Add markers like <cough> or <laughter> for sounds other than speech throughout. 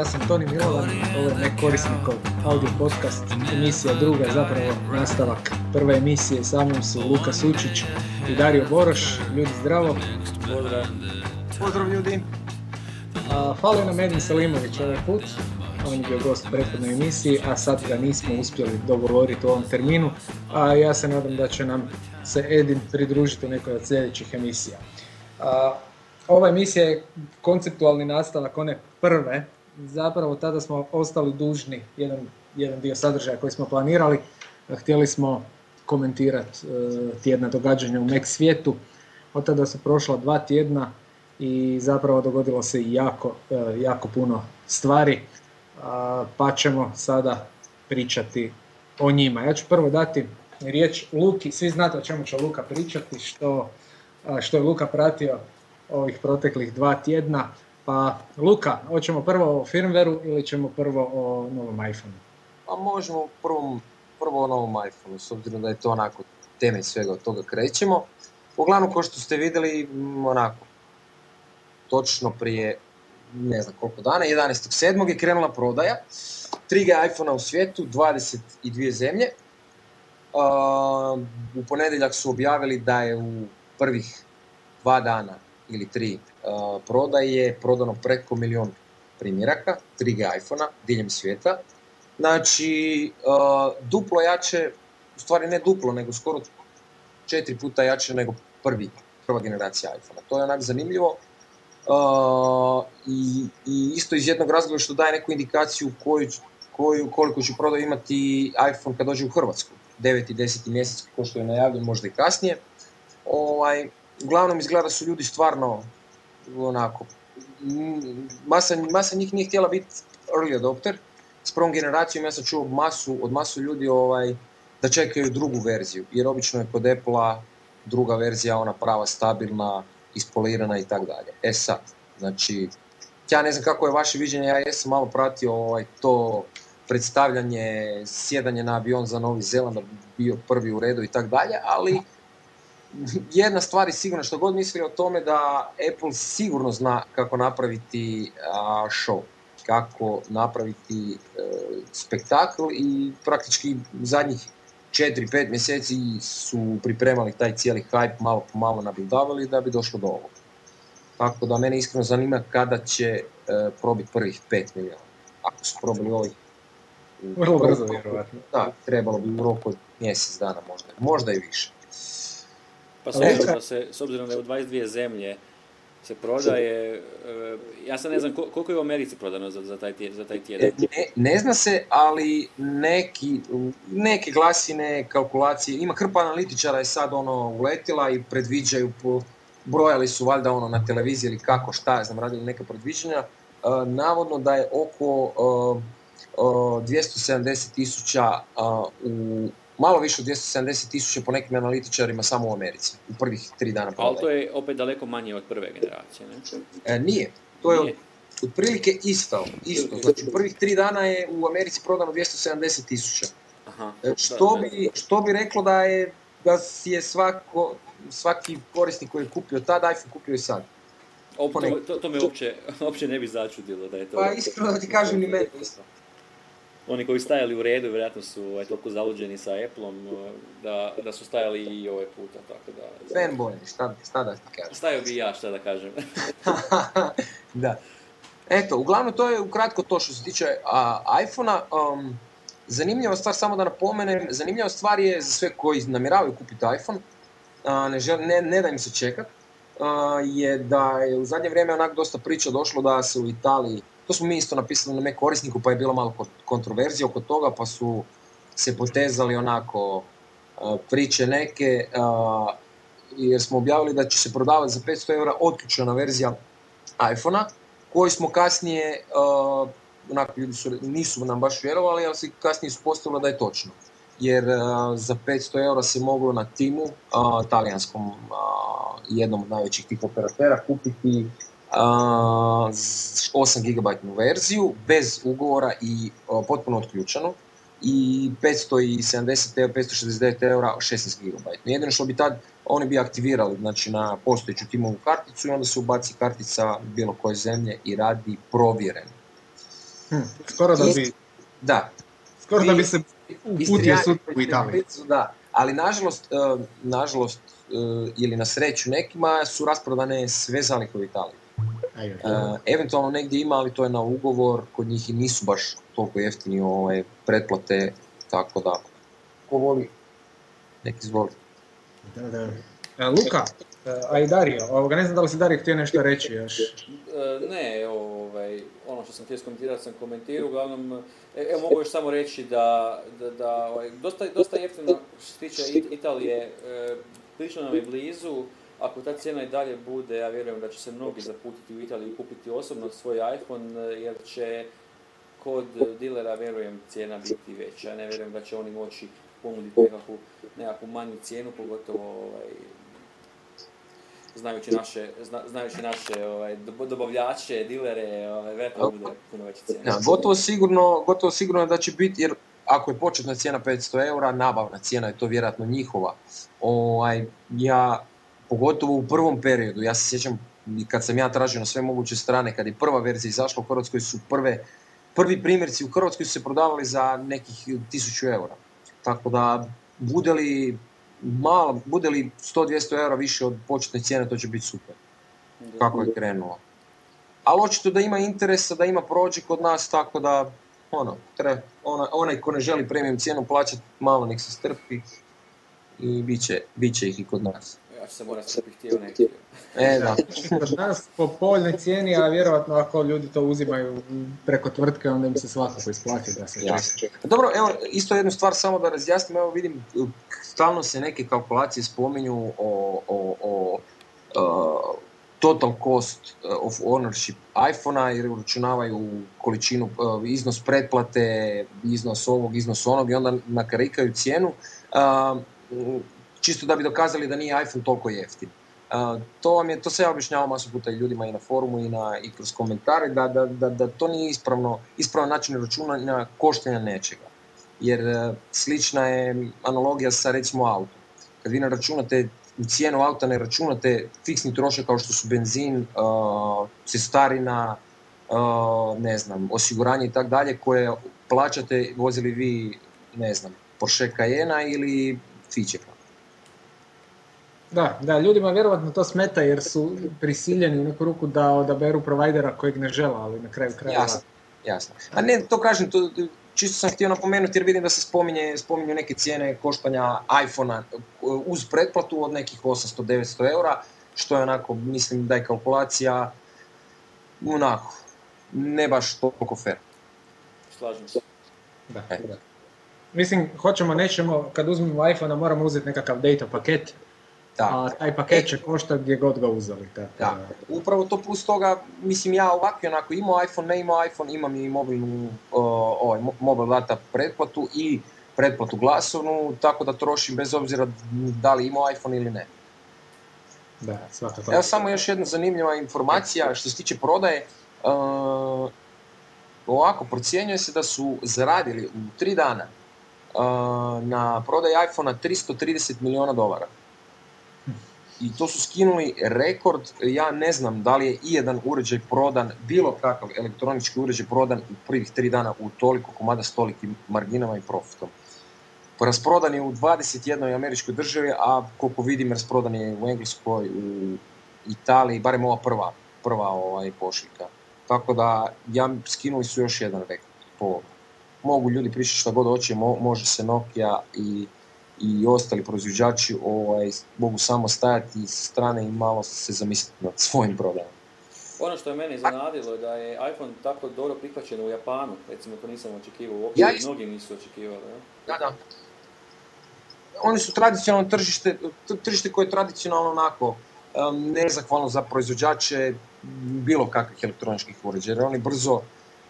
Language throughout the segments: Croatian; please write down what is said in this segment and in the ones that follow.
ja sam Toni Milovan, ovo je nekorisnikov audio podcast, emisija druga, zapravo nastavak prve emisije, sa mnom su Luka Sučić i Dario Boroš, ljudi zdravo. Pozdrav. Pozdrav ljudi. A, fali nam Edin Salimović ovaj put, on je bio gost u prethodnoj emisiji, a sad ga nismo uspjeli dogovoriti u ovom terminu, a ja se nadam da će nam se Edin pridružiti u nekoj od sljedećih emisija. A, ova emisija je konceptualni nastavak one prve, zapravo tada smo ostali dužni jedan, jedan dio sadržaja koji smo planirali, htjeli smo komentirati e, tjedna događanja u Mek svijetu, od tada su prošla dva tjedna i zapravo dogodilo se jako, e, jako puno stvari, pa ćemo sada pričati o njima. Ja ću prvo dati riječ Luki, svi znate o čemu će Luka pričati, što, što je Luka pratio ovih proteklih dva tjedna. Pa Luka, hoćemo prvo o firmwareu ili ćemo prvo o novom iPhoneu? Pa možemo prvo, prvo o novom iPhoneu, s obzirom da je to onako temelj svega od toga krećemo. Uglavnom, kao što ste vidjeli, m, onako, točno prije ne znam koliko dana, 11.7. je krenula prodaja. 3G iPhonea u svijetu, 22 zemlje. Uh, u ponedjeljak su objavili da je u prvih dva dana ili tri prodaje prodano preko milijun primjeraka 3G iPhonea diljem svijeta. Znači, uh, duplo jače, u stvari ne duplo, nego skoro četiri puta jače nego prvi, prva generacija iPhonea. To je onak zanimljivo. Uh, i, I isto iz jednog razloga što daje neku indikaciju koju, koliko će prodaju imati iPhone kad dođe u Hrvatsku. 9. i 10. mjesec, kao što je najavljen, možda i kasnije. Ovaj, uglavnom izgleda da su ljudi stvarno onako, masa, masa njih nije htjela biti early adopter, s prvom generacijom ja sam čuo masu, od masu ljudi ovaj, da čekaju drugu verziju, jer obično je kod Apple-a druga verzija ona prava, stabilna, ispolirana i tako dalje. E sad, znači, ja ne znam kako je vaše viđenje, ja jesam malo pratio ovaj, to predstavljanje, sjedanje na avion za Novi Zeland, da bi bio prvi u redu i tako dalje, ali jedna stvar je sigurna, što god mislili o tome da Apple sigurno zna kako napraviti a, show, kako napraviti e, spektakl i praktički zadnjih 4-5 mjeseci su pripremali taj cijeli hype, malo po malo nabildavali da bi došlo do ovog. Tako da mene iskreno zanima kada će e, probiti prvih 5 milijuna. Ako su probili ovih Vrlo brzo, vjerovatno. Da, trebalo bi u roku od mjesec dana možda, možda i više. Pa s obzirom, da se, s obzirom da je u 22 zemlje se prodaje, e, ja sad ne znam kol- koliko je u Americi prodano za, za, taj, za taj tjedan. E, Ne, ne zna se, ali neki, neke glasine, kalkulacije, ima hrpa analitičara je sad ono uletila i predviđaju, brojali su valjda ono na televiziji ili kako, šta ja znam, radili neka predviđanja, e, navodno da je oko e, e, 270 tisuća u malo više od 270 tisuća po nekim analitičarima samo u Americi, u prvih tri dana Ali to je opet daleko manje od prve generacije, ne? E, nije, to je Nije. otprilike isto, isto. Znači, u prvih tri dana je u Americi prodano 270 tisuća. E, Što bi, što bi reklo da je, da si je svako, svaki korisnik koji je kupio tad iPhone kupio i sad. O, to, Ponekad. to, to me uopće, uopće ne bi začudilo da je to... Pa iskreno da ti kažem ni meni isto. Oni koji stajali u redu, vjerojatno su ovaj, toliko zaluđeni sa Appleom da, da su stajali i ovaj puta, tako da... Fanboy, šta, šta da ti kažem. Stajao bi ja, šta da kažem. <laughs> da. Eto, uglavnom to je ukratko to što se tiče a, iPhona. Um, zanimljiva stvar, samo da napomenem, zanimljiva stvar je za sve koji namjeravaju kupiti iPhone, a, ne, žel, ne, ne da im se čekat, a, je da je u zadnje vrijeme onak dosta priča došlo da se u Italiji, to smo mi isto napisali na Mac korisniku pa je bilo malo kon- kontroverzije oko toga pa su se potezali onako a, priče neke a, jer smo objavili da će se prodavati za 500 eura otključena verzija iPhona, koji smo kasnije, uh, onako ljudi su, nisu nam baš vjerovali, ali se kasnije su postavili da je točno. Jer za 500 eura se moglo na Timu, talijanskom jednom od najvećih tih operatera, kupiti 8 GB verziju bez ugovora i potpuno otključenu i 570 eura, 569 eura 16 GB. Jedino što bi tad oni bi aktivirali znači, na postojeću timovu karticu i onda se ubaci kartica bilo koje zemlje i radi provjereno. Hm, skoro da bi... Da. Skoro da bi se uputio sutra u Italiji. Da, ali nažalost, uh, nažalost uh, ili na sreću nekima su rasprodane sve zalihe u Italiji. Uh, eventualno negdje ima, ali to je na ugovor, kod njih i nisu baš toliko jeftini ovaj, pretplate, tako da, ko voli, nek izvoli. Da, da. Luka, a i Dario, ovoga, ne znam da li si Dario htio nešto reći još. Ne, ovaj, ono što sam htio skomentirati sam komentirao, uglavnom, e, evo mogu još samo reći da, da, da ovaj, dosta, dosta jeftino što se tiče Italije, e, prilično nam je blizu, ako ta cijena i dalje bude, ja vjerujem da će se mnogi zaputiti u Italiji i kupiti osobno svoj iPhone, jer će kod dilera, vjerujem, cijena biti veća. Ne vjerujem da će oni moći ponuditi nekakvu, nekakvu manju cijenu, pogotovo ovaj, znajući naše, zna, znajući naše ovaj, dobavljače, dilere, ovaj, vjerojatno bude puno veća cijena. Ja, gotovo sigurno, gotovo sigurno da će biti, jer ako je početna cijena 500 eura, nabavna cijena je to vjerojatno njihova. Ovaj, ja pogotovo u prvom periodu, ja se sjećam kad sam ja tražio na sve moguće strane, kad je prva verzija izašla u Hrvatskoj su prve, prvi primjerci u Hrvatskoj su se prodavali za nekih 1000 eura. Tako da bude li malo, bude li 100-200 eura više od početne cijene, to će biti super. Kako je krenulo. Ali očito da ima interesa, da ima prođe kod nas, tako da ono, treba, ona, onaj ko ne želi premium cijenu plaćati, malo nek se strpi i bit će, bit će ih i kod nas ja ću se morat htio neki. E, da. Kod nas po povoljnoj cijeni, a vjerojatno ako ljudi to uzimaju preko tvrtke, onda im se svakako isplati da se ja. Dobro, evo, isto jednu stvar samo da razjasnim, evo vidim, stalno se neke kalkulacije spominju o, o, o uh, total cost of ownership iPhone-a jer uračunavaju količinu, uh, iznos pretplate, iznos ovog, iznos onog i onda nakarikaju cijenu. Čisto da bi dokazali da nije iPhone toliko jeftin. Uh, to vam je, to se ja objašnjavam masu puta i ljudima i na forumu i, na, i kroz komentare, da, da, da, da to nije ispravno, ispravan način računanja koštanja nečega. Jer uh, slična je analogija sa recimo autom. Kad vi ne računate u cijenu auta ne računate fiksni trošak kao što su benzin, uh, cestarina, uh, ne znam, osiguranje i tako dalje koje plaćate vozili vi, ne znam, Porsche Cayenne ili Fičeka. Da, da, ljudima vjerovatno to smeta jer su prisiljeni u neku ruku da odaberu provajdera kojeg ne žele, ali na kraju krajeva... Jasno, jasno. A ne, to kažem, to, čisto sam htio napomenuti jer vidim da se spominje, spominju neke cijene koštanja iPhone-a uz pretplatu od nekih 800-900 eura, što je onako, mislim da je kalkulacija onako, ne baš toliko fair. Slažem se. Da, e. da. Mislim, hoćemo, nećemo, kad uzmemo iPhone-a moramo uzeti nekakav data paket, da. a taj paket će koštati gdje god ga uzeli. Tako. Da. Upravo to plus toga, mislim ja ovako onako imao iPhone, ne imao iPhone, imam i mobilnu, ovaj, mobil data pretplatu i pretplatu glasovnu, tako da trošim bez obzira da li imao iPhone ili ne. Da, svakako. Evo samo još jedna zanimljiva informacija što se tiče prodaje. Uh, ovako, procjenjuje se da su zaradili u tri dana uh, na prodaj iPhone-a 330 milijuna dolara i to su skinuli rekord, ja ne znam da li je i jedan uređaj prodan, bilo kakav elektronički uređaj prodan u prvih tri dana u toliko komada s tolikim marginama i profitom. Rasprodan je u 21. američkoj državi, a koliko vidim rasprodan je u Engleskoj, u Italiji, barem ova prva, prva ovaj, pošiljka. Tako da, ja, skinuli su još jedan rekord. Po, mogu ljudi pričati što god hoće, može se Nokia i i ostali proizvođači ovaj, mogu samo stajati sa strane i malo se zamisliti nad svojim problemom. Ono što je mene iznenadilo je da je iPhone tako dobro prihvaćen u Japanu, recimo to nisam očekivao uopće, ja mnogi nisu očekivali. Ne? Da, da. Oni su tradicionalno tržište, tržište koje je tradicionalno onako nezahvalno za proizvođače bilo kakvih elektroničkih uređaja, jer oni brzo...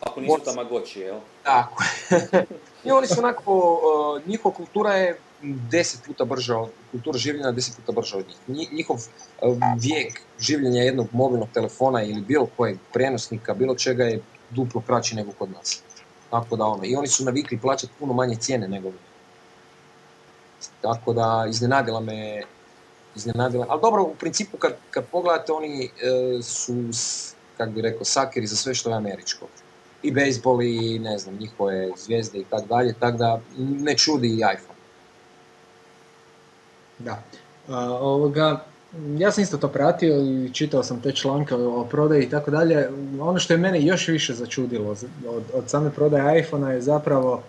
Ako nisu Tamagotchi, jel? Tako. <laughs> I oni su onako, njihova kultura je deset puta brža od, kultura življenja deset puta brža od njih. Njihov vijek življenja jednog mobilnog telefona ili bilo kojeg prenosnika, bilo čega je duplo kraći nego kod nas. Tako da ono, i oni su navikli plaćati puno manje cijene nego. Tako da iznenadila me, iznenadila, ali dobro, u principu kad, kad pogledate oni e, su, kako bi rekao, sakeri za sve što je američko. i bejsbol i ne znam, njihove zvijezde i tako dalje, tako da ne čudi i iPhone. Da. ovoga, ja sam isto to pratio i čitao sam te članke o prodaji i tako dalje. Ono što je mene još više začudilo od, od same prodaje iPhona je zapravo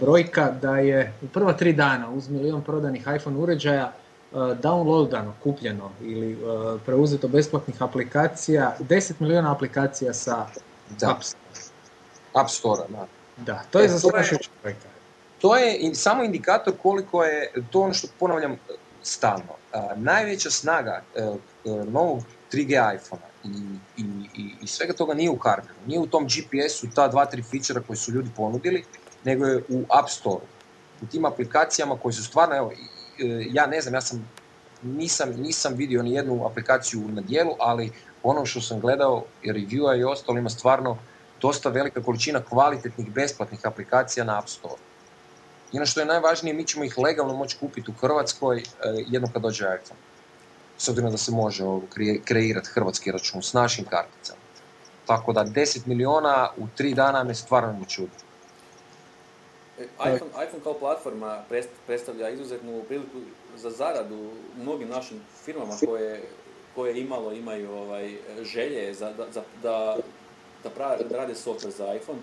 brojka da je u prva tri dana uz milion prodanih iPhone uređaja downloadano, kupljeno ili preuzeto besplatnih aplikacija, 10 miliona aplikacija sa da. App Store. App Store, da. Da, to je e, za brojka. To je samo indikator koliko je, to ono što ponavljam stalno, najveća snaga e, e, novog 3G iPhone-a i, i, i, svega toga nije u hardwareu, nije u tom GPS-u ta dva, tri feature koji su ljudi ponudili, nego je u App Store. U tim aplikacijama koje su stvarno, evo, ja ne znam, ja sam, nisam, nisam vidio ni jednu aplikaciju na dijelu, ali ono što sam gledao, reviewa i ostalo, ima stvarno dosta velika količina kvalitetnih besplatnih aplikacija na App Store. I ono što je najvažnije, mi ćemo ih legalno moći kupiti u Hrvatskoj e, jednom kad dođe iPhone. S obzirom da se može kreirati hrvatski račun s našim karticama. Tako da 10 miliona u tri dana me stvarno ne čudi. E, iPhone, iPhone kao platforma predstavlja izuzetnu priliku za zaradu mnogim našim firmama koje, koje imalo imaju ovaj, želje za, da, da da, pravi, da rade software za iPhone.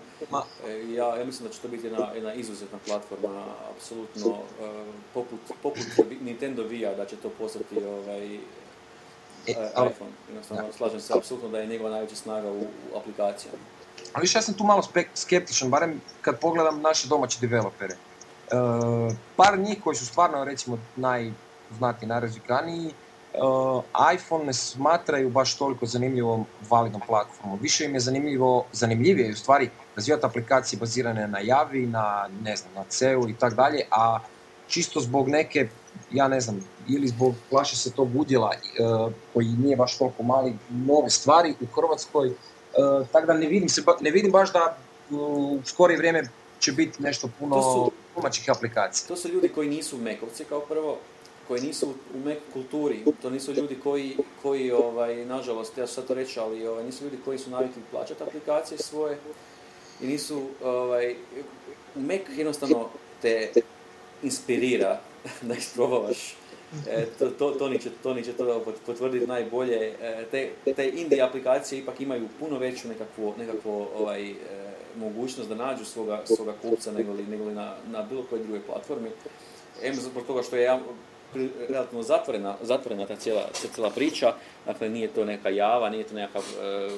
E, ja, ja mislim da će to biti jedna, jedna izuzetna platforma, apsolutno e, poput, poput Nintendo Via, da će to postati ovaj, e, iPhone. Jednostavno, slažem se apsolutno da je njegova najveća snaga u, u aplikacijama. Ali više ja sam tu malo skeptičan, barem kad pogledam naše domaće developere. par njih koji su stvarno recimo najznatniji, najrazvikaniji, uh, iPhone ne smatraju baš toliko zanimljivom validnom platformom. Više im je zanimljivo, zanimljivije u stvari razvijati aplikacije bazirane na Javi, na ne znam, na CEU i tako dalje, a čisto zbog neke, ja ne znam, ili zbog plaše se tog udjela uh, koji nije baš toliko mali, nove stvari u Hrvatskoj, uh, tako da ne vidim, se, ne vidim baš da u skorije vrijeme će biti nešto puno domaćih aplikacija. To su ljudi koji nisu mekovci kao prvo, koji nisu u mek kulturi, to nisu ljudi koji, koji ovaj, nažalost, ja sad to reći, ali ovaj, nisu ljudi koji su navikli plaćati aplikacije svoje i nisu, ovaj, Mac jednostavno te inspirira <laughs> da isprobavaš. E, to, to, Toni će, će to potvrditi najbolje. E, te, te indie aplikacije ipak imaju puno veću nekakvu, nekakvu ovaj, e, mogućnost da nađu svoga, svoga kupca nego li, nego li na, na bilo kojoj drugoj platformi. Em zbog toga što je relativno zatvorena, zatvorena ta cijela, cijela priča, dakle nije to neka Java, nije to nekakav uh,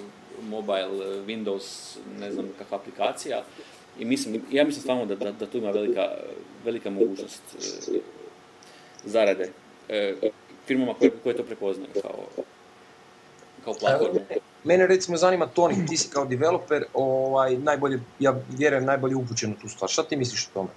mobile, Windows, ne znam kakva aplikacija. I mislim, ja mislim stvarno da, da, da tu ima velika, velika mogućnost uh, zarade uh, firmama koje, koje to prepoznaju kao, kao platformu. Mene recimo zanima Toni, ti si kao developer, ovaj, najbolje, ja vjerujem najbolje upućen u tu stvar. Šta ti misliš o tome?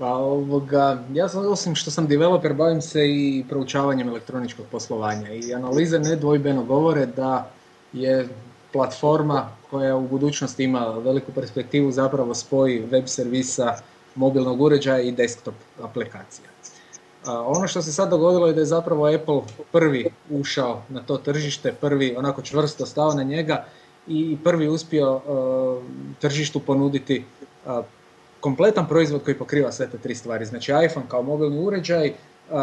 Pa ovoga, ja sam, osim što sam developer, bavim se i proučavanjem elektroničkog poslovanja i analize nedvojbeno govore da je platforma koja u budućnosti ima veliku perspektivu zapravo spoji web servisa, mobilnog uređaja i desktop aplikacija. ono što se sad dogodilo je da je zapravo Apple prvi ušao na to tržište, prvi onako čvrsto stao na njega i prvi uspio tržištu ponuditi kompletan proizvod koji pokriva sve te tri stvari. Znači iPhone kao mobilni uređaj,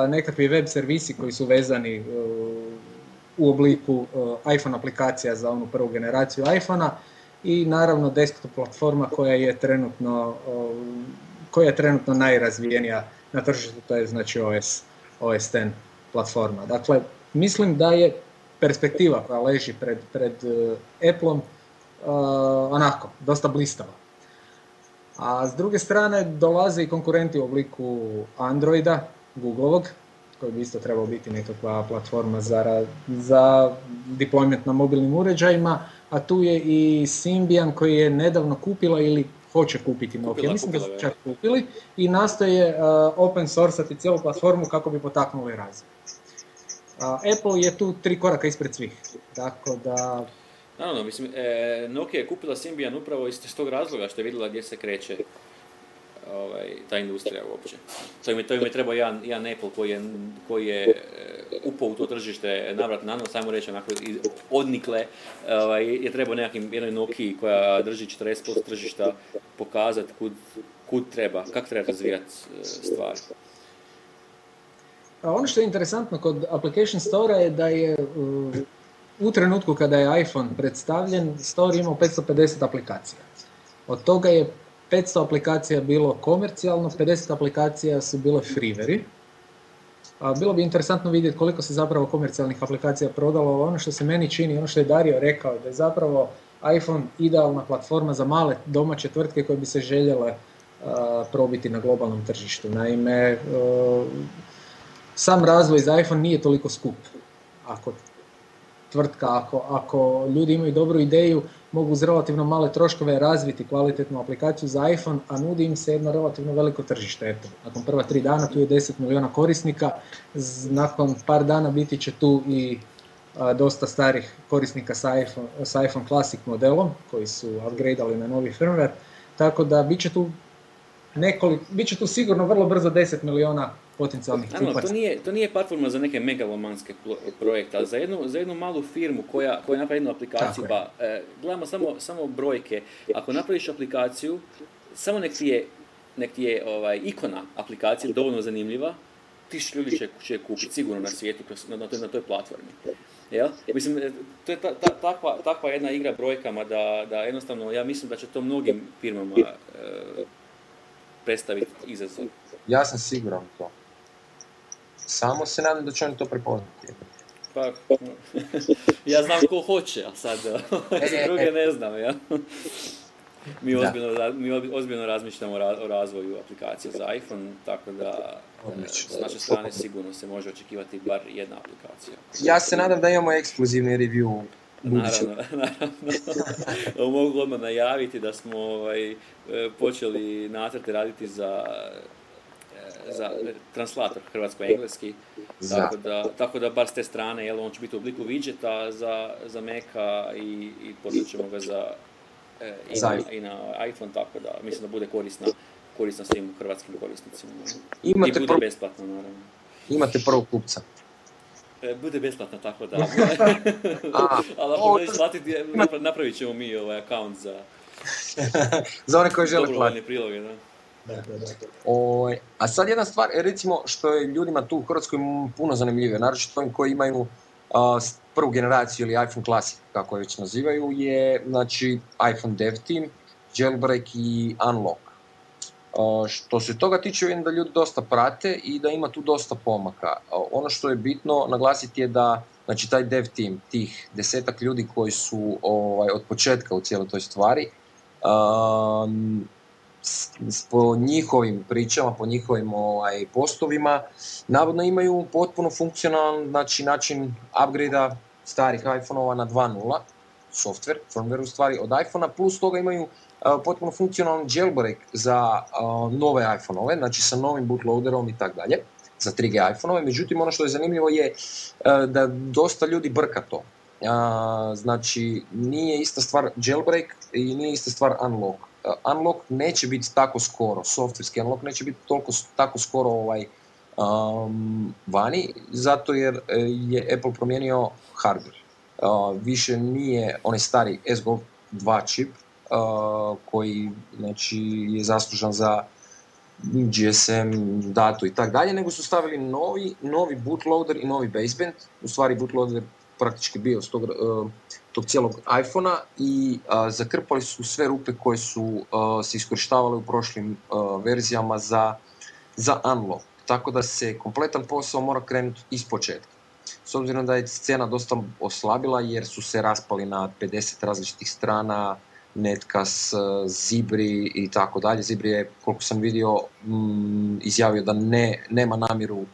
nekakvi web servisi koji su vezani e, u obliku e, iPhone aplikacija za onu prvu generaciju iPhonea i naravno desktop platforma koja je trenutno koja je trenutno najrazvijenija na tržištu, to je znači OS, OS X platforma. Dakle, mislim da je perspektiva koja leži pred, pred e, Appleom onako, dosta blistava. A s druge strane dolaze i konkurenti u obliku Androida, Googleovog, koji bi isto trebao biti nekakva platforma za, za deployment na mobilnim uređajima, a tu je i Symbian koji je nedavno kupila ili hoće kupiti Nokia, mislim da su čak kupili i nastoje uh, open sourceati cijelu platformu kako bi potaknuli razvoj. Uh, Apple je tu tri koraka ispred svih, tako da Naravno, mislim, e, Nokia je kupila Symbian upravo iz tog razloga što je vidjela gdje se kreće ovaj, ta industrija uopće. To im to im je trebao jedan, jedan Apple koji je, koji je e, upao u to tržište navrat na nos, ajmo reći onako odnikle, ovaj, je trebao nekakvim jednoj Nokia koja drži 40% tržišta pokazati kud, kud treba, kako treba razvijati e, stvari. A ono što je interesantno kod Application Store je da je u trenutku kada je iPhone predstavljen, Store imao 550 aplikacija. Od toga je 500 aplikacija bilo komercijalno, 50 aplikacija su bile freeware a bilo bi interesantno vidjeti koliko se zapravo komercijalnih aplikacija prodalo. Ono što se meni čini, ono što je Dario rekao, da je zapravo iPhone idealna platforma za male domaće tvrtke koje bi se željele probiti na globalnom tržištu. Naime, sam razvoj za iPhone nije toliko skup. Ako tvrtka, ako, ako ljudi imaju dobru ideju, mogu uz relativno male troškove razviti kvalitetnu aplikaciju za iPhone, a nudi im se jedno relativno veliko tržište. Eto, nakon prva tri dana tu je 10 milijuna korisnika, nakon par dana biti će tu i dosta starih korisnika sa iPhone, sa iPhone Classic modelom, koji su upgradeali na novi firmware, tako da bit će tu nekoliko, bit će tu sigurno vrlo brzo 10 milijuna potencijalnih kupaca. to nije, to nije platforma za neke megalomanske projekte, ali za jednu, za jednu malu firmu koja, koja napravi jednu aplikaciju, pa e, gledamo samo, samo brojke. Ako napraviš aplikaciju, samo nek ti je, nek ti je ovaj, ikona aplikacije dovoljno zanimljiva, tiš ljudi će, će kupiti sigurno na svijetu na, na, toj, na toj platformi. Jel? Mislim, e, to je ta, ta, takva, takva jedna igra brojkama da, da jednostavno ja mislim da će to mnogim firmama e, predstaviti izazov. Ja sam siguran to. Samo se nadam da će oni to prepoznati. Pa, <laughs> ja znam ko hoće, a sad <laughs> <laughs> e, druge e. ne znam, ja. Mi ozbiljno, mi ozbiljno razmišljamo o razvoju aplikacije za iPhone, tako da e, s naše strane sigurno se može očekivati bar jedna aplikacija. Ja se nadam da imamo ekskluzivni review Naravno, naravno. Mogu odmah najaviti da smo ovaj, počeli nacrte raditi za za translator hrvatsko-engleski, tako da, tako da bar s te strane, jel, on će biti u obliku widgeta za, za Maca i, i ćemo ga za, e, i, na, i, na, iPhone, tako da mislim da bude korisna, korisna svim hrvatskim korisnicima. Imate I bude prv... besplatno, naravno. Imate prvog kupca. E, bude besplatno, tako da. <laughs> Ali ako želiš platiti, napravit ćemo mi ovaj account za... <laughs> za one koji žele platiti. priloge, da. O, a sad jedna stvar, recimo, što je ljudima tu u Hrvatskoj puno zanimljivije, naročito ovim koji imaju a, prvu generaciju ili iPhone Classic, kako je već nazivaju, je znači, iPhone Dev Team, Jailbreak i Unlock. što se toga tiče, vidim da ljudi dosta prate i da ima tu dosta pomaka. ono što je bitno naglasiti je da znači, taj dev team, tih desetak ljudi koji su ovaj, od početka u cijeloj toj stvari, po njihovim pričama, po njihovim ovaj, postovima, navodno imaju potpuno funkcionalan znači, način upgrade starih iPhone-ova na 2.0, software, firmware u stvari od iPhone-a, plus toga imaju uh, potpuno funkcionalan jailbreak za uh, nove iPhone-ove, znači sa novim bootloaderom i tako dalje, za 3G iPhone-ove. Međutim, ono što je zanimljivo je uh, da dosta ljudi brka to. znači, nije ista stvar jailbreak i nije ista stvar unlock unlock neće biti tako skoro, softverski unlock neće biti toliko, tako skoro ovaj, um, vani, zato jer e, je Apple promijenio hardware. Uh, više nije onaj stari S Gold 2 čip uh, koji znači, je zaslužan za GSM, datu i tako dalje, nego su stavili novi, novi bootloader i novi baseband. U stvari bootloader praktički bio tog cijelog iPhona i zakrpali su sve rupe koje su se iskorištavale u prošlim verzijama za, za unlock. Tako da se kompletan posao mora krenuti iz početka. S obzirom da je scena dosta oslabila jer su se raspali na 50 različitih strana, Netcas, e, Zibri i tako dalje. Zibri je, koliko sam vidio, mm, izjavio da ne, nema namjeru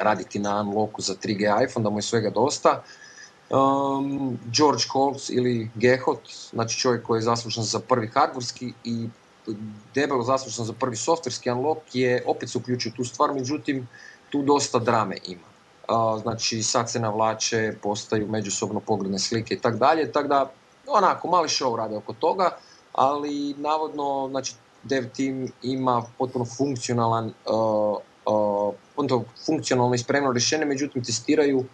raditi na unlocku za 3G iPhone, da mu je svega dosta. Um, George Colts ili Gehot, znači čovjek koji je zaslužan za prvi hardwarski i debelo zaslužan za prvi softverski unlock je opet se uključio tu stvar, međutim tu dosta drame ima. Uh, znači sad se navlače, postaju međusobno pogledne slike i tako dalje, tako da onako mali show rade oko toga, ali navodno znači dev team ima potpuno funkcionalan uh, uh, funkcionalno i spremno rješenje, međutim testiraju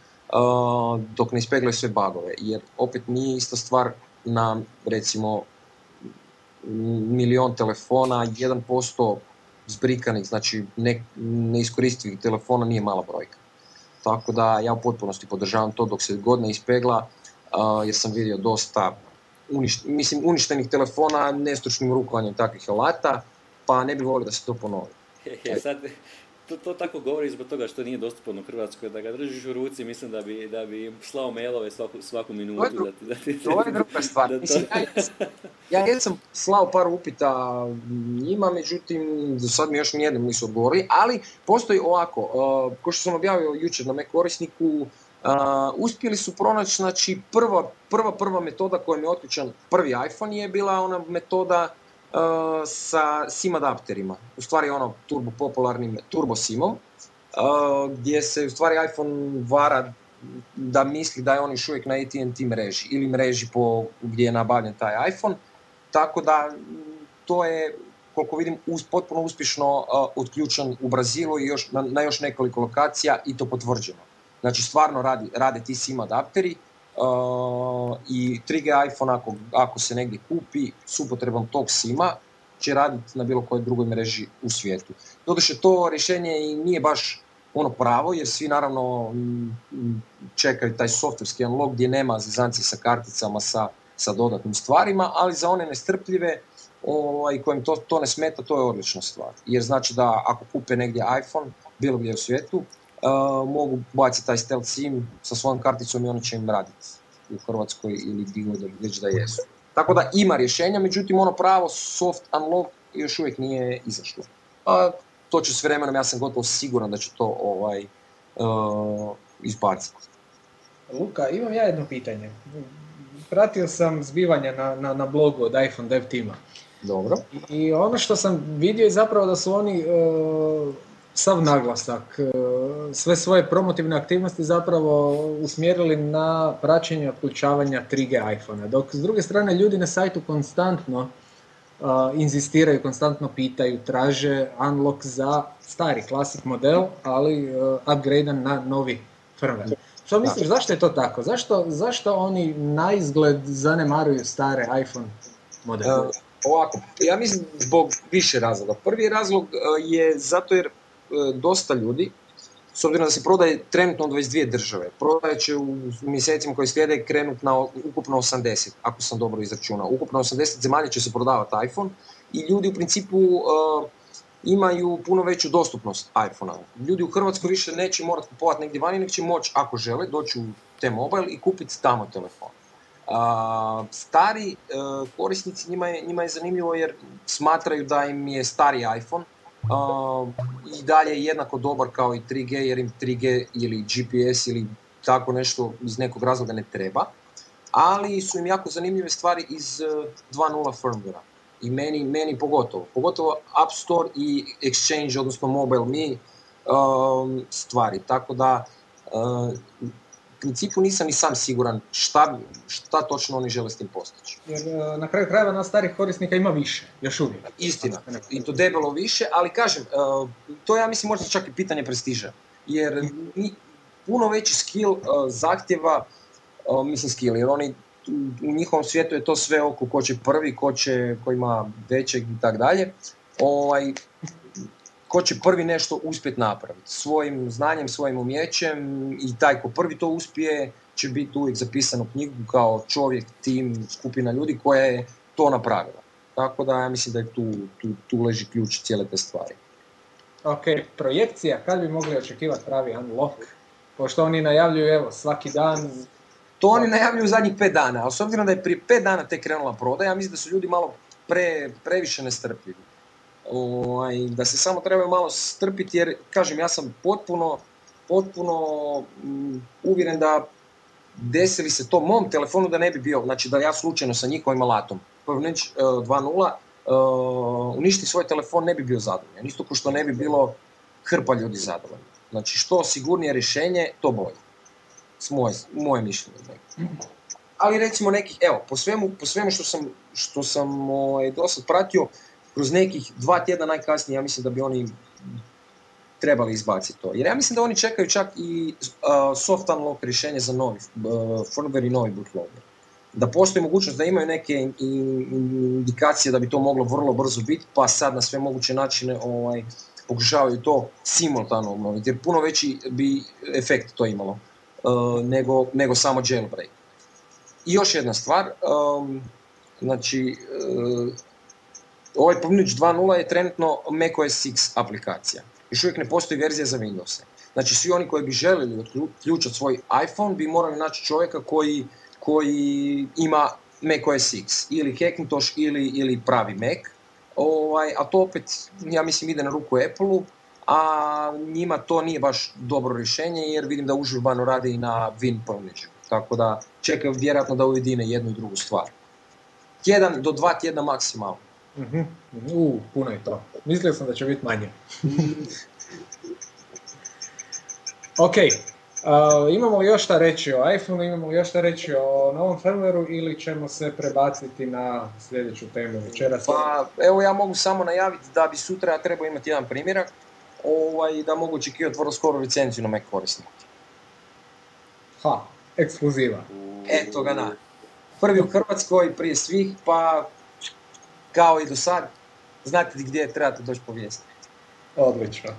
dok ne ispeglaju sve bagove. Jer opet nije ista stvar na recimo milion telefona, 1% zbrikanih, znači ne, neiskoristivih telefona nije mala brojka. Tako da ja u potpunosti podržavam to dok se god ne ispegla, uh, jer sam vidio dosta mislim, uništenih telefona nestručnim rukovanjem takvih alata, pa ne bi volio da se to ponovi. Sad, to, to tako govori zbog toga što nije dostupno u Hrvatskoj, da ga držiš u ruci, mislim da bi, da bi slao mailove svaku, svaku minutu. To je, da, da, to je druga stvar. Da mislim, ja, ja sam slao par upita njima, međutim, do sad mi još nijednom nisu odgovorili, ali postoji ovako, uh, ko što sam objavio jučer na me korisniku, uh, uspjeli su pronaći, znači prva, prva, prva metoda kojom je otključan prvi iPhone je bila ona metoda sa SIM adapterima, u stvari ono turbo popularnim turbo SIMom, uh, gdje se u stvari iPhone vara da misli da je on još uvijek na AT&T mreži ili mreži po, gdje je nabavljen taj iPhone, tako da to je koliko vidim potpuno uspješno uh, otključen u Brazilu i još, na, na još nekoliko lokacija i to potvrđeno. Znači stvarno radi, rade ti SIM adapteri, Uh, i 3G iPhone ako, ako se negdje kupi s upotrebom tog sima će raditi na bilo kojoj drugoj mreži u svijetu. Doduše to rješenje i nije baš ono pravo jer svi naravno mm, čekaju taj softverski unlock gdje nema zezanci sa karticama sa, sa dodatnim stvarima, ali za one nestrpljive ovaj, kojim to, to ne smeta, to je odlična stvar. Jer znači da ako kupe negdje iPhone, bilo gdje u svijetu, mogu baciti taj stealth sim sa svojom karticom i oni će im raditi u Hrvatskoj ili gdje već da jesu. Tako da ima rješenja, međutim ono pravo soft unlock još uvijek nije izašlo. A to će s vremenom, ja sam gotovo siguran da će to ovaj, uh, izbaciti. Luka, imam ja jedno pitanje. Pratio sam zbivanja na, na, na blogu od iPhone Dev Tima. Dobro. I, I ono što sam vidio je zapravo da su oni uh, sav naglasak, e, sve svoje promotivne aktivnosti zapravo usmjerili na praćenje otključavanja 3G iPhone-a. Dok s druge strane ljudi na sajtu konstantno uh, inzistiraju, konstantno pitaju, traže unlock za stari klasik model, ali uh, na novi firmware. Što misliš, zašto je to tako? Zašto, zašto oni na izgled zanemaruju stare iPhone modele? Uh, ovako, ja mislim zbog više razloga. Prvi razlog je zato jer dosta ljudi, s obzirom da se prodaje trenutno u 22 države, prodaje će u mjesecima koji slijede krenut na ukupno 80, ako sam dobro izračunao. Ukupno 80 zemalja će se prodavati iPhone i ljudi u principu uh, imaju puno veću dostupnost iPhone-a. Ljudi u Hrvatskoj više neće morati kupovati negdje vani, nego će moći, ako žele, doći u T-Mobile i kupiti tamo telefon. Uh, stari uh, korisnici njima je, njima je zanimljivo jer smatraju da im je stari iPhone i dalje jednako dobar kao i 3G jer im 3G ili GPS ili tako nešto iz nekog razloga ne treba. Ali su im jako zanimljive stvari iz 2.0 e, firmware I meni, meni pogotovo. Pogotovo App Store i Exchange, odnosno Mobile Me um, stvari. Tako da uh, principu nisam ni sam siguran šta, šta točno oni žele s tim postići. Jer e, na kraju krajeva nas starih korisnika ima više, još uvijek. Istina, i to debelo više, ali kažem, e, to ja mislim možda čak i pitanje prestiža. Jer puno veći skill e, zahtjeva, mislim skill, jer oni u njihovom svijetu je to sve oko ko će prvi, ko, će, ko ima većeg i tako dalje. Ovaj, ko će prvi nešto uspjeti napraviti. Svojim znanjem, svojim umjećem i taj ko prvi to uspije će biti uvijek zapisan u knjigu kao čovjek, tim, skupina ljudi koja je to napravila. Tako da ja mislim da je tu, tu, tu leži ključ cijele te stvari. Ok, projekcija, kad bi mogli očekivati pravi unlock? Pošto oni najavljuju evo svaki dan to oni najavljuju zadnjih pet dana, ali s obzirom da je prije pet dana te krenula prodaja, ja mislim da su ljudi malo pre, previše nestrpljivi ovaj, da se samo trebaju malo strpiti jer, kažem, ja sam potpuno, potpuno mm, uvjeren da desili se to mom telefonu da ne bi bio, znači da ja slučajno sa njihovim alatom, Pavnić uh, 2.0, uh, uništi svoj telefon ne bi bio zadovoljan. Isto kao što ne bi bilo hrpa ljudi zadovoljni. Znači što sigurnije rješenje, to bolje. S moje, moje mišljenje. Ali recimo nekih, evo, po svemu, po svemu što sam, što sam ovaj, do sad pratio, kroz nekih dva tjedna najkasnije, ja mislim da bi oni trebali izbaciti to. Jer ja mislim da oni čekaju čak i uh, soft unlock rješenje za novi, uh, firmware i novi bootloader. Da postoji mogućnost da imaju neke indikacije da bi to moglo vrlo brzo biti, pa sad na sve moguće načine ovaj, pokušavaju to simultano obnoviti, jer puno veći bi efekt to imalo uh, nego, nego samo jailbreak. I još jedna stvar, znači, uh, ovaj Pomnić 2.0 je trenutno macOS X aplikacija. Još uvijek ne postoji verzija za Windows. Znači, svi oni koji bi željeli otključati svoj iPhone bi morali naći čovjeka koji, koji ima macOS X, ili Hackintosh ili, ili pravi Mac, ovaj, a to opet, ja mislim, ide na ruku Apple-u, a njima to nije baš dobro rješenje jer vidim da uživano rade i na Win Pomniću. Tako da čekaju vjerojatno da ujedine jednu i drugu stvar. Tjedan do dva tjedna maksimalno. Uh, uh, puno je to. Mislio sam da će biti manje. <laughs> ok, uh, imamo li još šta reći o iPhone, imamo li još šta reći o novom firmwareu ili ćemo se prebaciti na sljedeću temu večeras? Pa, evo ja mogu samo najaviti da bi sutra trebao imati jedan primjerak ovaj, da mogu očekivati vrlo skoro licenciju na Mac korisnika. Ha, ekskluziva. Eto ga na. <laughs> Prvi u Hrvatskoj prije svih, pa kao i do sad, znate gdje trebate doći povijesti. Odlično.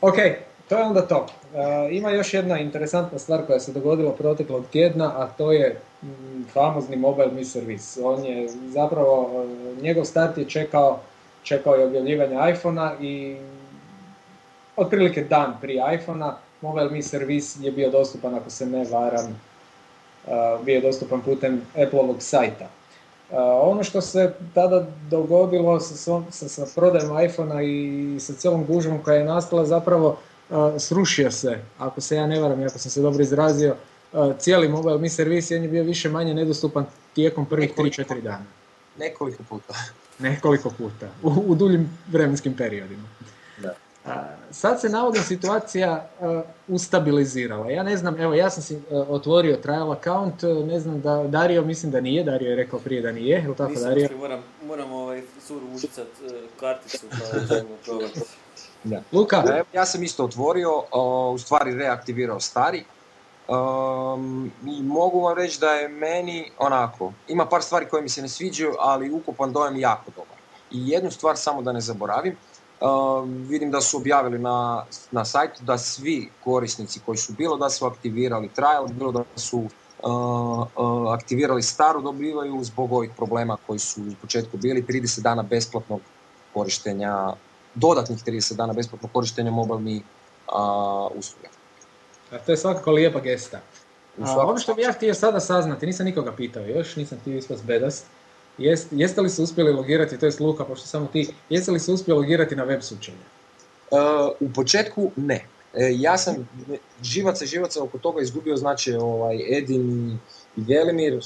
Ok, to je onda to. E, ima još jedna interesantna stvar koja se dogodila proteklog tjedna, a to je mm, famozni Mobile Mi Service. On je zapravo, e, njegov start je čekao, čekao je objavljivanje iPhona i otprilike dan prije iPhona Mobile Mi Service je bio dostupan, ako se ne varam, e, bio dostupan putem Apple-ovog sajta. Ono što se tada dogodilo sa, sa, sa prodajom iPhona i sa cijelom gužvom koja je nastala zapravo srušio se, ako se ja ne varam i ako sam se dobro izrazio, cijeli mobile mi servis je bio više manje nedostupan tijekom prvih 3-4 dana. Nekoliko puta. Nekoliko puta, u, u duljim vremenskim periodima. Da. Sad se navodno situacija ustabilizirala. Ja ne znam, evo ja sam si otvorio trial account, ne znam da Dario, mislim da nije, Dario je rekao prije da nije, je tako Dario? moram, moram ovaj suru užicat e, karticu pa ćemo probati. Da. Luka? Ja sam isto otvorio, u stvari reaktivirao stari. Um, I mogu vam reći da je meni onako, ima par stvari koje mi se ne sviđaju, ali ukupan dojam jako dobar. I jednu stvar samo da ne zaboravim, vidim da su objavili na, na sajtu da svi korisnici koji su bilo da su aktivirali trial, bilo da su aktivirali staru dobivaju zbog ovih problema koji su u početku bili 30 dana besplatnog korištenja, dodatnih 30 dana besplatnog korištenja mobilnih usluga. A to je svakako lijepa gesta. A, ono što bi ja htio sada saznati, nisam nikoga pitao još, nisam htio ispast bedast, Jest, jeste li se uspjeli logirati, to je Luka, pošto samo ti, jeste li se uspjeli logirati na web sučenje? Uh, u početku ne. E, ja sam živaca živaca oko toga izgubio, znači ovaj, Edin i Velimir,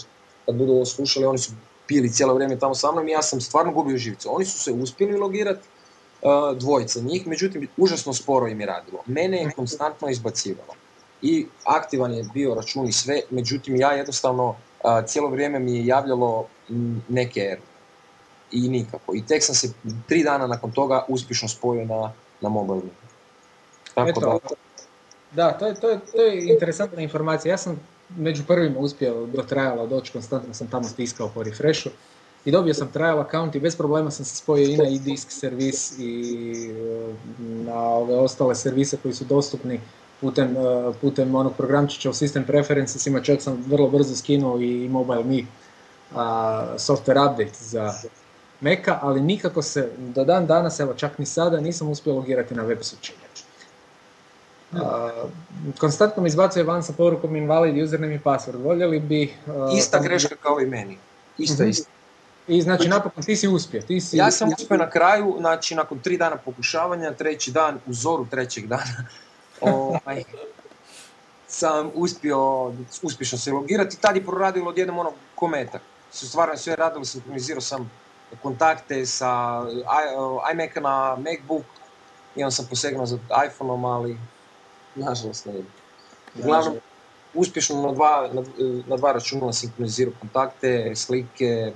kad budu ovo slušali, oni su pili cijelo vrijeme tamo sa mnom i ja sam stvarno gubio živicu. Oni su se uspjeli logirati, uh, dvojica njih, međutim, užasno sporo im je radilo. Mene je konstantno izbacivalo. I aktivan je bio račun i sve, međutim, ja jednostavno cijelo vrijeme mi je javljalo neke i nikako. I tek sam se tri dana nakon toga uspješno spojio na, na mobilni. Tako Eto, da... Da, to je, to, je, to je interesantna informacija. Ja sam među prvima uspio do trajala doći, konstantno sam tamo stiskao po refreshu i dobio sam trial account i bez problema sam se spojio i na e-disk servis i e, na ove ostale servise koji su dostupni putem, e, putem onog programčića u System Preferences, ima čak sam vrlo brzo skinuo i Mobile Me software update za Maca, ali nikako se do dan danas, evo čak ni sada, nisam uspio logirati na web sučenje. konstantno mi izbacuje van sa porukom invalid username i password. Voljeli bi... ista greška kao i meni. Ista, uh ista. I znači napokon ti si uspio. Ti si... Ja sam uspio na kraju, znači nakon tri dana pokušavanja, treći dan, u zoru trećeg dana, ovaj, sam uspio uspješno se logirati. Tad je proradilo odjednom ono kometa. Su stvarno sve radilo, sinkronizirao sam kontakte sa iMac na MacBook i on sam posegnuo za iPhoneom, ali nažalost ne ide. Uglavnom, uspješno na dva, na, na dva računa sinkronizirao kontakte, slike,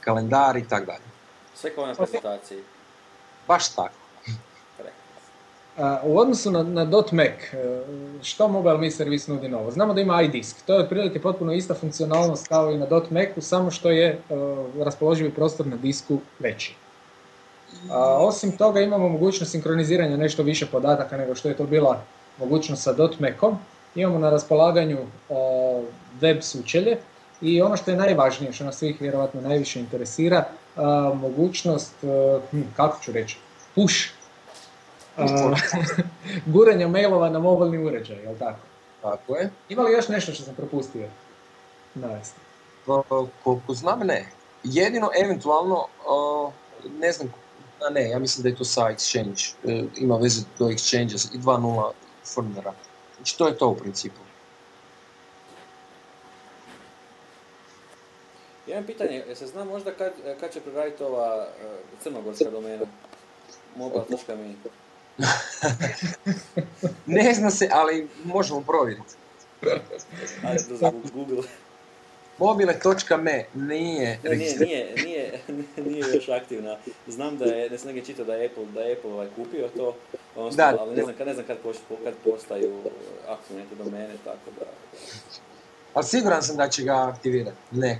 kalendar i tako dalje. Sve kao na prezentaciji. Baš tako. U odnosu na, na .Mac, što Mobile Mi Service nudi novo? Znamo da ima iDisk, to je otprilike potpuno ista funkcionalnost kao i na .Macu, samo što je raspoloživi prostor na disku veći. A, osim toga imamo mogućnost sinkroniziranja nešto više podataka nego što je to bila mogućnost sa .Macom. Imamo na raspolaganju web sučelje i ono što je najvažnije, što nas svih vjerojatno najviše interesira, mogućnost, hm, kako ću reći, push <laughs> guranja mailova na mobilni uređaj, jel tako? Tako je. Ima li još nešto što sam propustio navesti? koliko znam ne. Jedino eventualno, ne znam, a ne, ja mislim da je to sa Exchange, e, ima veze do Exchange i 2.0 firmware Znači to je to u principu. Jedan pitanje, se zna možda kad, kad će preraditi ova uh, crnogorska domena? Mobile.me <laughs> Ne zna se, ali možemo provjeriti. Ajde, da Google. Mobile.me nije ne, nije, nije, nije, <laughs> nije još aktivna. Znam da je, ne sam negdje čitao da je Apple, da je Apple ovaj kupio to, odnosno, da, ali ne znam, kad, ne znam kad, kad postaju aktivne te domene, tako da... Ali siguran sam da će ga aktivirati, ne.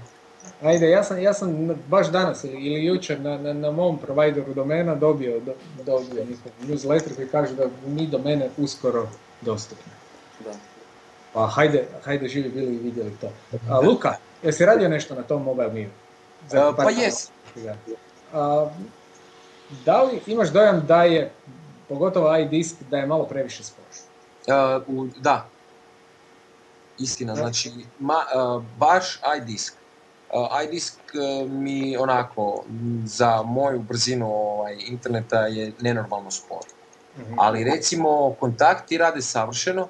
Ajde, ja sam, ja sam baš danas ili jučer na, na, na mom provideru domena dobio, do, dobio njihov newsletter koji kaže da mi domene uskoro dostupne. Da. Pa hajde, hajde živi bili i vidjeli to. A, Luka, jesi radio nešto na tom mobile miju? Uh, pa jes. da li imaš dojam da je, pogotovo iDisk, da je malo previše spor? Uh, da. Istina, znači, ma, uh, baš iDisk. Uh, iDisk mi onako, za moju brzinu ovaj, interneta je nenormalno spor. Mhm. Ali recimo kontakti rade savršeno,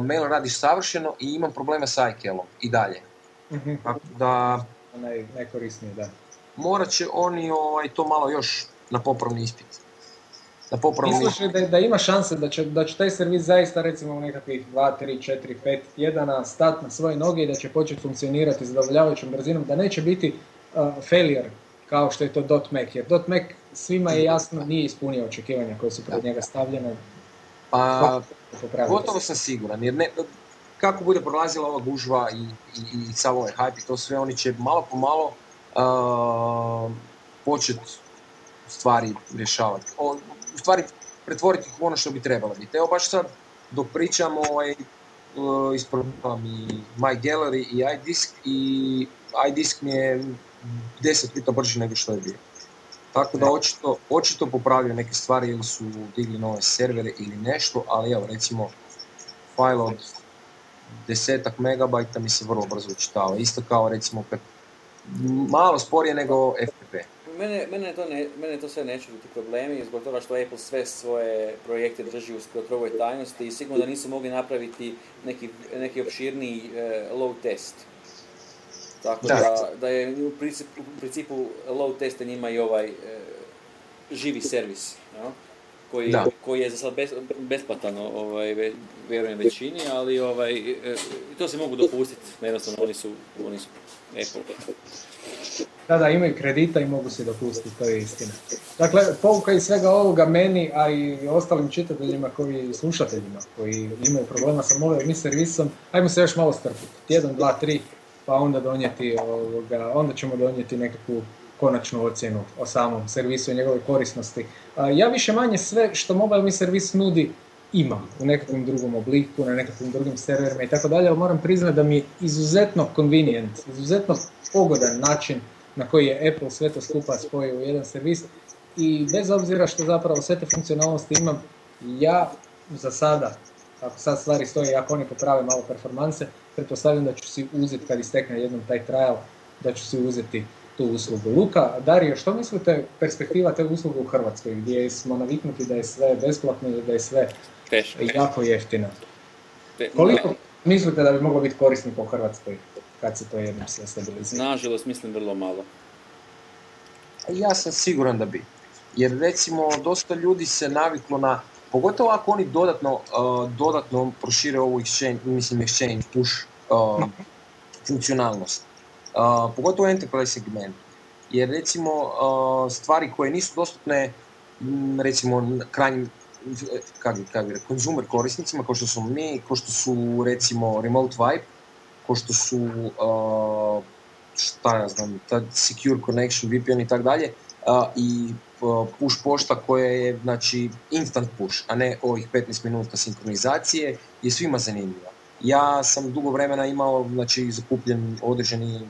mail radiš savršeno i imam probleme sa iCalom i dalje. mm da... Naj, najkorisnije, da. Morat će oni ovaj, to malo još na popravni ispit. Na popravni Misliš da, da ima šanse da će, da će taj servis zaista recimo u nekakvih 2, 3, 4, 5 tjedana stati na svoje noge i da će početi funkcionirati zadovoljavajućom brzinom, da neće biti uh, failure kao što je to .Mac, jer .Mac svima je jasno nije ispunio očekivanja koje su pred njega stavljene. Pa, Gotovo sam siguran, jer ne, kako bude prolazila ova gužva i, i, i sav ovaj hype i to sve, oni će malo po malo uh, početi stvari rješavati. O, u stvari pretvoriti ih u ono što bi trebalo biti. Evo baš sad dok pričamo ovaj, uh, isprobavam i My Gallery i iDisk i iDisk mi je deset puta brži nego što je bio. Tako da očito, očito popravljaju neke stvari ili su digli nove servere ili nešto, ali evo recimo file od desetak megabajta mi se vrlo brzo učitava. Isto kao recimo kad malo sporije nego. Mene, mene, to ne, mene to sve neće biti problemi zbog toga što Apple sve svoje projekte drži u skrotovoj tajnosti i sigurno da nisu mogli napraviti neki, neki opširni e, low test. Tako da, da, je u principu, u principu low teste njima i ovaj e, živi servis. Ja? Koji, koji je za sad besplatan, ovaj, vjerujem većini, ali ovaj, e, to se mogu dopustiti, jednostavno oni su, oni su Apple. Da, da, imaju kredita i mogu se dopustiti, to je istina. Dakle, pouka iz svega ovoga meni, a i ostalim čitateljima koji, slušateljima koji imaju problema sa mobile servisom, ajmo se još malo strpiti. Tjedan, dva, tri, pa onda donijeti, ovoga, onda ćemo donijeti nekakvu konačnu ocjenu o samom servisu i njegove korisnosti. Ja više manje sve što mobile mi servis nudi imam u nekakvom drugom obliku, na nekakvim drugim serverima i tako dalje, ali moram priznati da mi je izuzetno convenient, izuzetno pogodan način na koji je Apple sve to skupa spojio u jedan servis i bez obzira što zapravo sve te funkcionalnosti imam, ja za sada, ako sad stvari stoje, ako oni poprave malo performanse, pretpostavljam da ću si uzeti kad istekne jednom taj trial, da ću si uzeti tu uslugu. Luka, Dario, što mislite perspektiva te usluge u Hrvatskoj gdje smo naviknuti da je sve besplatno i da je sve Teško. jako jeftino? Koliko mislite da bi moglo biti korisno po Hrvatskoj kad se to jednom sve stabilizira? Nažalost, mislim vrlo malo. Ja sam siguran da bi. Jer recimo, dosta ljudi se naviklo na, pogotovo ako oni dodatno, uh, dodatno prošire ovu exchange, mislim exchange push uh, funkcionalnost uh, pogotovo u enterprise segmentu. Jer recimo stvari koje nisu dostupne recimo krajnjim kak, kak bi konzumer korisnicima, kao što smo mi, kao što su recimo Remote Vibe, kao što su uh, šta ja znam, ta Secure Connection, VPN i tako dalje, i push pošta koja je znači instant push, a ne ovih 15 minuta sinkronizacije, je svima zanimljiva. Ja sam dugo vremena imao znači, zakupljen određeni,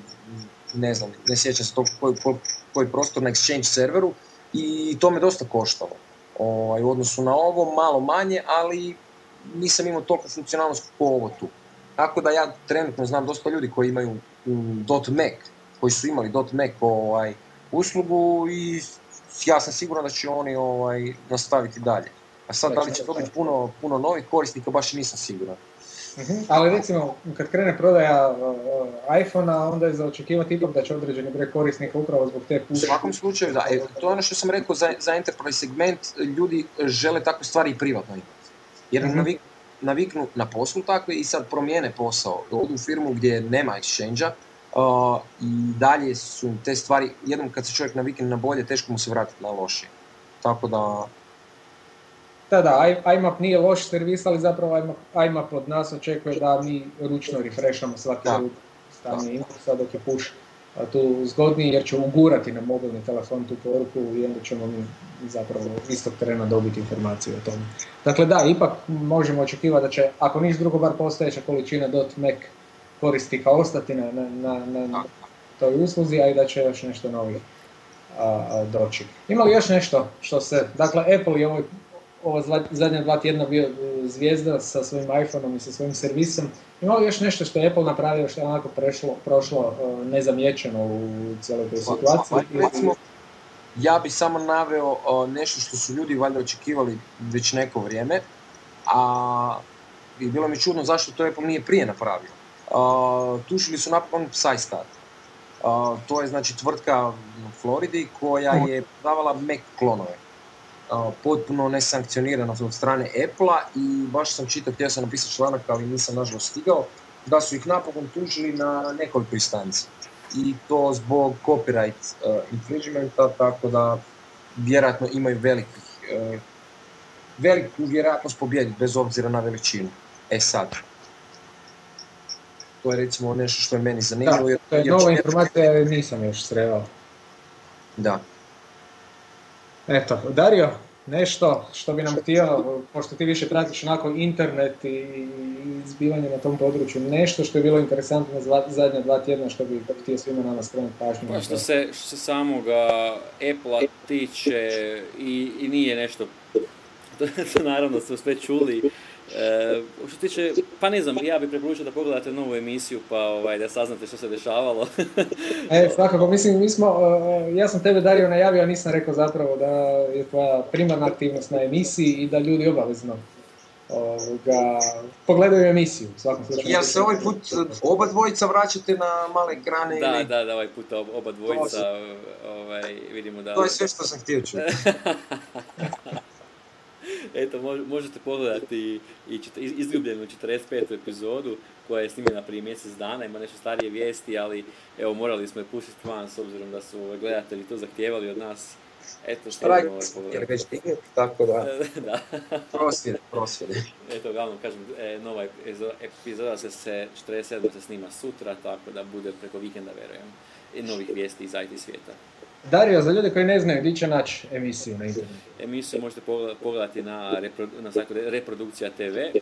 ne znam, ne sjećam se tog koji, koji prostor na Exchange serveru i to me dosta koštalo. Ovaj, u odnosu na ovo, malo manje, ali nisam imao toliko funkcionalnost kao ovo tu. Tako da ja trenutno znam dosta ljudi koji imaju mm, .Mac, koji su imali .Mac ovaj, uslugu i ja sam siguran da će oni ovaj, nastaviti dalje. A sad da li će dobiti puno, puno novih korisnika, baš nisam siguran. uh Ali recimo, kad krene prodaja uh, iPhone-a, onda je za očekivati ipak da će određeni broj korisnika upravo zbog te puše. U svakom slučaju, da. E, to je ono što sam rekao za, za enterprise segment, ljudi žele takve stvari i privatno imati. Jer uh naviknu na poslu takve i sad promijene posao. Odu u firmu gdje nema exchange i dalje su te stvari, jednom kad se čovjek navikne na bolje, teško mu se vratiti na lošije. Tako da... Da, da, IMAP nije loš servis, ali zapravo IMAP, IMAP od nas očekuje da mi ručno refreshamo svaki stanje sad dok je push tu zgodniji jer će ugurati na mobilni telefon tu poruku i onda ćemo mi zapravo istog trena dobiti informaciju o tome. Dakle da, ipak možemo očekivati da će, ako niš drugo, bar postojeća količina .Mac korisnika ostati na, na, na, toj usluzi, a i da će još nešto novih doći. Ima li još nešto što se, dakle Apple je ovo, ovo zadnja dva tjedna bio e, zvijezda sa svojim iPhoneom i sa svojim servisom. Ima li još nešto što je Apple napravio što je onako prešlo, prošlo uh, nezamijećeno u cijeloj toj situaciji? recimo, ja bi samo naveo nešto što su ljudi valjda očekivali već neko vrijeme, a i bilo mi čudno zašto to Apple nije prije napravio tužili su napokon PsyStat. To je znači tvrtka u Floridi koja je prodavala Mac klonove. Potpuno nesankcionirano od strane Apple-a i baš sam čitao, htio sam napisati članak, ali nisam nažalost stigao, da su ih napokon tužili na nekoliko instanci. I to zbog copyright infringementa, tako da vjerojatno imaju velikih, veliku vjerojatnost pobijediti bez obzira na veličinu. E sad, to je recimo nešto što je meni zanimljivo. Da, to je nova informacija, nisam još sreo. Da. Eto, Dario, nešto što bi nam htio, pošto ti više pratiš onako internet i izbivanje na tom području, nešto što je bilo interesantno za zadnja dva tjedna što bi htio svima nama skrenuti pažnju. Pa što se, što se samoga Apple-a tiče i, i nije nešto, <laughs> to, naravno ste sve čuli, E, što tiče, pa ne znam, ja bih preporučio da pogledate novu emisiju pa ovaj, da saznate što se dešavalo. <laughs> e, svakako, mislim, mi smo, e, ja sam tebe Dario najavio, a nisam rekao zapravo da je tvoja primarna aktivnost na emisiji i da ljudi obavezno ovoga, pogledaju emisiju u svakom slučaju. Ja se ovaj put oba dvojica vraćate na male ekrane? Da, ili... da, da, ovaj put oba dvojica, ovaj, vidimo da... To je sve što sam htio čuti. <laughs> Eto, možete pogledati i izgubljenu 45. epizodu koja je snimljena prije mjesec dana, ima nešto starije vijesti, ali evo morali smo je pustiti van s obzirom da su ovaj, gledatelji to zahtijevali od nas. Eto, što ovaj jer već tako da. <laughs> da. prosvjede, prosvjede. Eto, uglavnom, kažem, e, nova epizoda se, se 47. se snima sutra, tako da bude preko vikenda, verujem, i novih vijesti iz IT svijeta. Dario, za ljude koji ne znaju, gdje će naći emisiju na internetu? Emisiju možete pogledati na, na sajtu Reprodukcija TV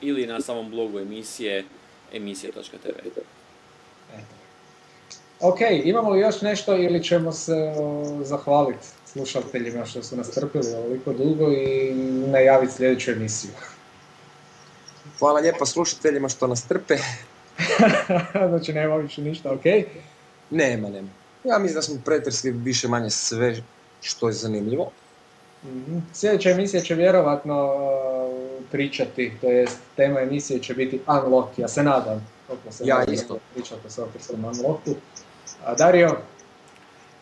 ili na samom blogu emisije emisije.tv. Ok, imamo li još nešto ili ćemo se zahvaliti slušateljima što su nas trpili ovoliko dugo i najaviti sljedeću emisiju? Hvala lijepa slušateljima što nas trpe. <laughs> znači nema više ništa, ok? Nema, nema. Ja mislim da smo pretresli više manje sve što je zanimljivo. Mhm. Sljedeća emisija će vjerovatno uh, pričati, to jest tema emisije će biti Unlock, ja se nadam. Se ja isto. Pričati o softwareom Unlocku. A Dario?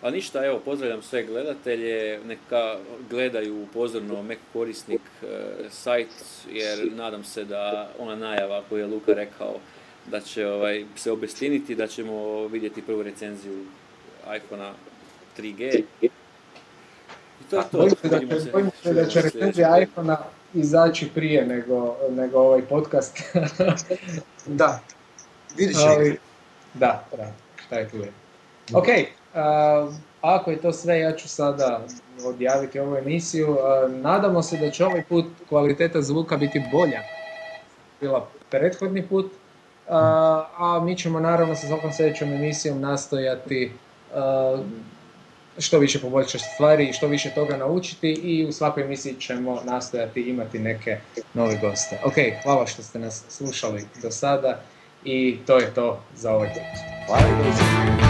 Pa ništa, evo, pozdravljam sve gledatelje, neka gledaju pozorno Mac korisnik uh, sajt, jer nadam se da ona najava koju je Luka rekao, da će ovaj, se obestiniti, da ćemo vidjeti prvu recenziju iPhone 3G. I to je to. Bojim se da će recenzija iPhone-a izaći prije nego, nego ovaj podcast. <laughs> da, vidiš Ali, da, da, šta je tu je. Ok, uh, ako je to sve, ja ću sada odjaviti ovu emisiju. Uh, nadamo se da će ovaj put kvaliteta zvuka biti bolja bila prethodni put, uh, a mi ćemo naravno sa svakom sljedećom emisijom nastojati uh, što više poboljšati stvari i što više toga naučiti i u svakoj emisiji ćemo nastojati imati neke nove goste. Ok, hvala što ste nas slušali do sada i to je to za ovaj put. Hvala